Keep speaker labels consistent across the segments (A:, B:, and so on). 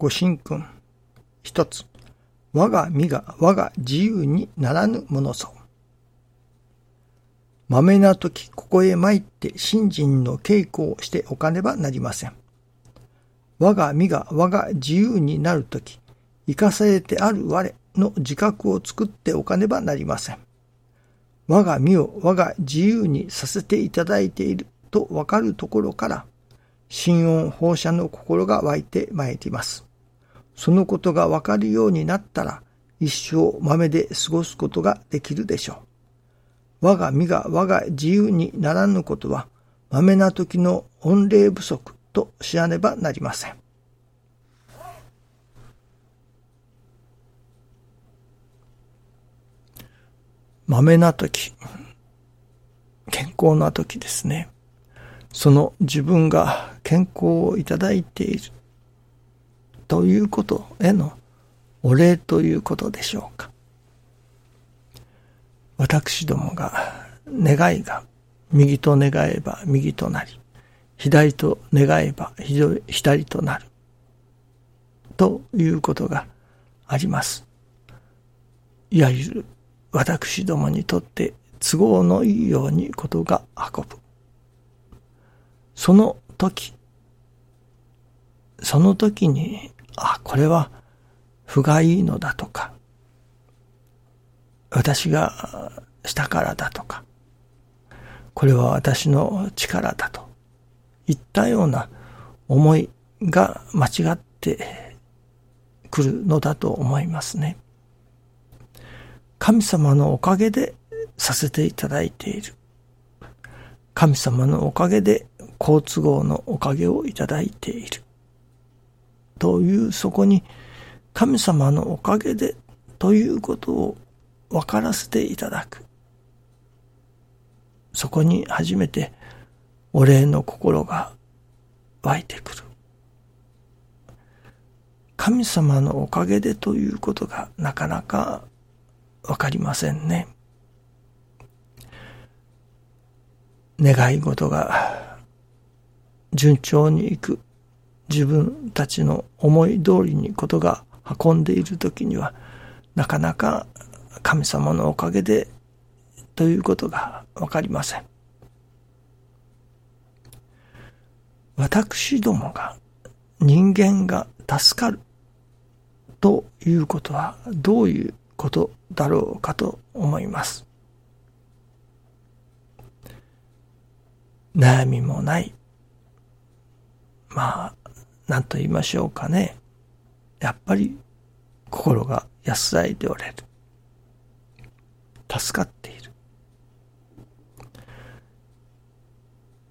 A: ご神君。一つ。我が身が我が自由にならぬものぞ。まめな時、ここへ参って信心の稽古をしておかねばなりません。我が身が我が自由になる時、生かされてある我の自覚を作っておかねばなりません。我が身を我が自由にさせていただいているとわかるところから、心音放射の心が湧いてまいります。そのことがわかるようになったら、一生豆で過ごすことができるでしょう。我が身が我が自由にならぬことは、豆な時の御礼不足と知らねばなりません。豆な時、健康な時ですね。その自分が健康をいただいているということへのお礼ということでしょうか。私どもが願いが右と願えば右となり、左と願えば左となるということがあります。いわゆる私どもにとって都合のいいようにことが運ぶ。その時、その時に、あ、これは不がいいのだとか、私がしたからだとか、これは私の力だといったような思いが間違ってくるのだと思いますね。神様のおかげでさせていただいている。神様のおかげで好都合のおかげをいただいている。というそこに神様のおかげでということを分からせていただく。そこに初めてお礼の心が湧いてくる。神様のおかげでということがなかなかわかりませんね。願い事が順調にいく自分たちの思い通りにことが運んでいる時にはなかなか神様のおかげでということがわかりません。私どもが人間が助かるということはどういうことだろうかと思います。悩みもない。まあ、何と言いましょうかね。やっぱり心が安らいでおれる。助かっている。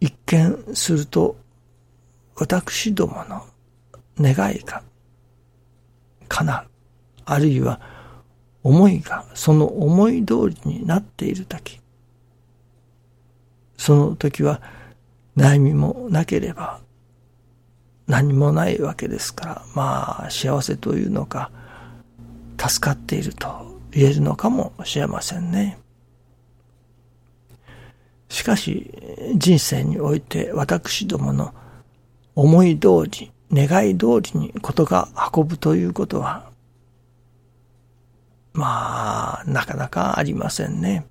A: 一見すると私どもの願いが叶う。あるいは思いがその思い通りになっているとき、その時は悩みもなければ何もないわけですから、まあ幸せというのか、助かっていると言えるのかもしれませんね。しかし人生において私どもの思い通り、願い通りにことが運ぶということは、まあ、なかなかありませんね。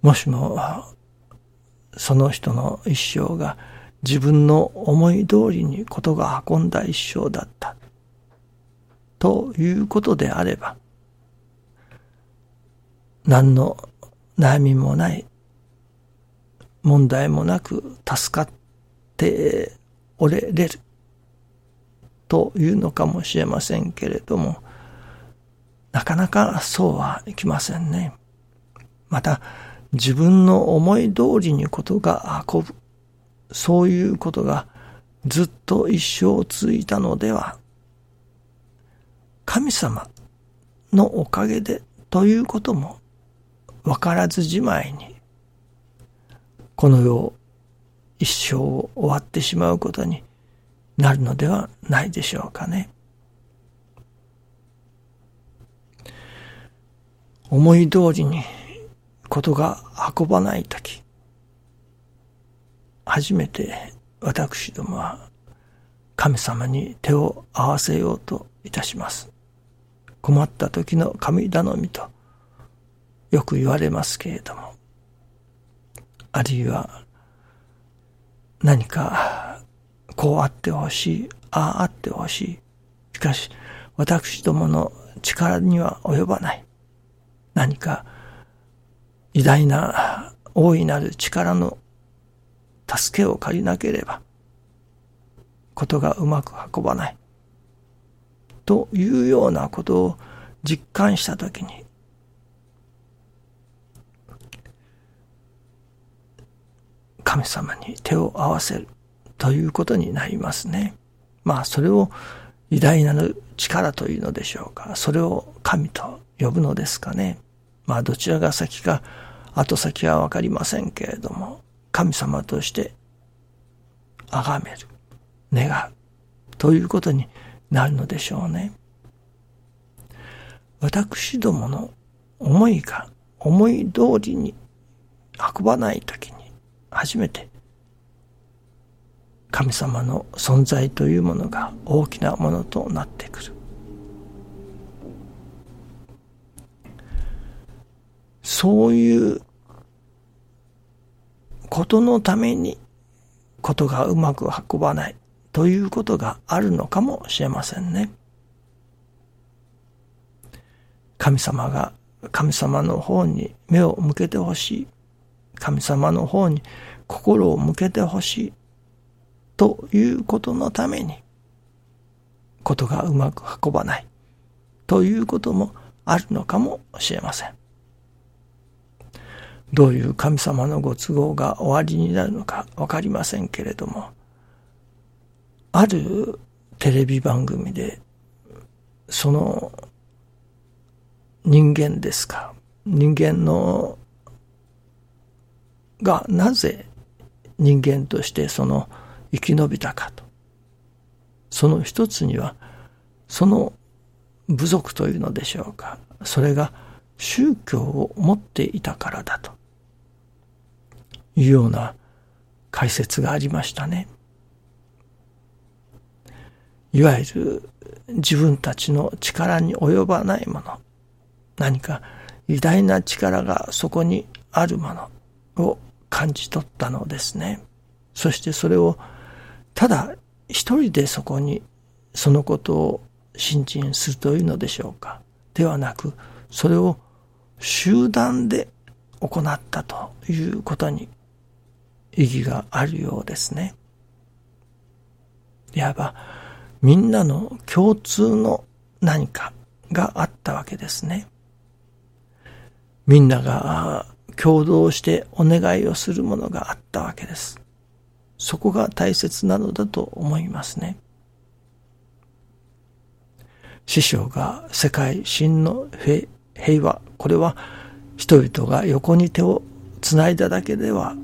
A: もしも、その人の一生が自分の思い通りにことが運んだ一生だった。ということであれば、何の悩みもない、問題もなく助かっておれれるというのかもしれませんけれども、なかなかそうはいきませんね。また、自分の思い通りにことが運ぶ、そういうことがずっと一生続いたのでは、神様のおかげでということも分からずじまいに、この世一生を終わってしまうことになるのではないでしょうかね。思い通りにことが運ばないとき、初めて私どもは神様に手を合わせようといたします。困った時の神頼みとよく言われますけれども、あるいは何かこうあってほしい、あああってほしい。しかし私どもの力には及ばない。何か偉大な大いなる力の助けを借りなければ、ことがうまく運ばない。というようなことを実感したときに、神様に手を合わせるということになりますね。まあそれを偉大なる力というのでしょうか。それを神と呼ぶのですかね。まあどちらが先か後先はわかりませんけれども、神様として崇める、願うということになるのでしょうね。私どもの思いが思い通りに運ばないときに初めて神様の存在というものが大きなものとなってくる。そういうことのためにことがうまく運ばないということがあるのかもしれませんね。神様が神様の方に目を向けてほしい。神様の方に心を向けてほしい。ということのために、ことがうまく運ばない。ということもあるのかもしれません。どういう神様のご都合が終わりになるのかわかりませんけれども、あるテレビ番組で、その人間ですか、人間の、がなぜ人間としてその生き延びたかと。その一つには、その部族というのでしょうか。それが宗教を持っていたからだと。いうような解説がありましたね。いわゆる自分たちの力に及ばないもの、何か偉大な力がそこにあるものを感じ取ったのですね。そしてそれをただ一人でそこにそのことを信心するというのでしょうか。ではなく、それを集団で行ったということに意義があるようですね。いわば、みんなの共通の何かがあったわけですね。みんなが共同してお願いをするものがあったわけです。そこが大切なのだと思いますね。師匠が世界真の平和、これは人々が横に手をつないだだけでは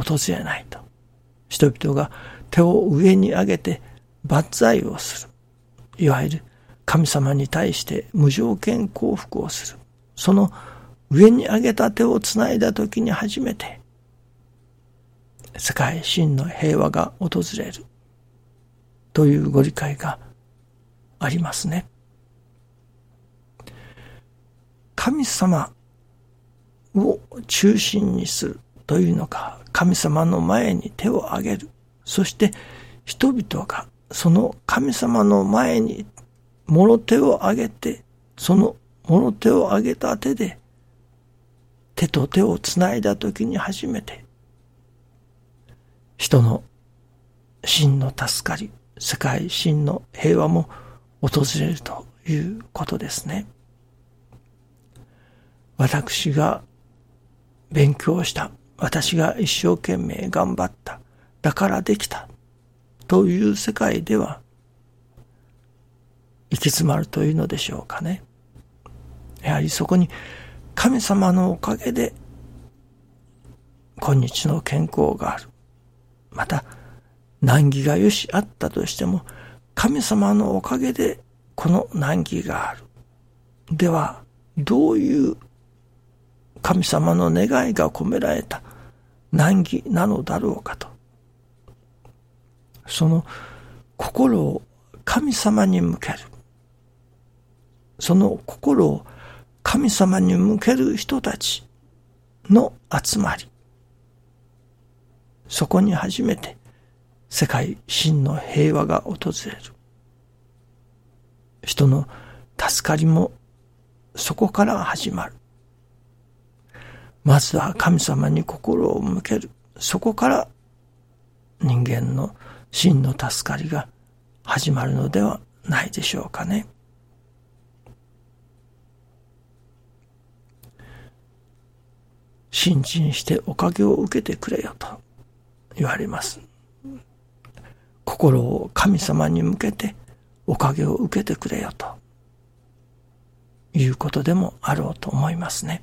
A: 訪れないと。人々が手を上に上げて万歳をする。いわゆる神様に対して無条件降伏をする。その上に上げた手をつないだ時に初めて世界真の平和が訪れるというご理解がありますね。神様を中心にするというのか、神様の前に手を挙げる。そして人々がその神様の前に物手を挙げて、その物手を挙げた手で手と手をつないだ時に初めて人の真の助かり、世界真の平和も訪れるということですね。私が勉強した、私が一生懸命頑張った、だからできた、という世界では、行き詰まるというのでしょうかね。やはりそこに神様のおかげで、今日の健康がある。また、難儀がよしあったとしても、神様のおかげでこの難儀がある。では、どういう神様の願いが込められた難儀なのだろうかと。その心を神様に向ける。その心を神様に向ける人たちの集まり。そこに初めて世界真の平和が訪れる。人の助かりもそこから始まる。まずは神様に心を向ける。そこから人間の真の助かりが始まるのではないでしょうかね。信心しておかげを受けてくれよと言われます。心を神様に向けておかげを受けてくれよということでもあろうと思いますね。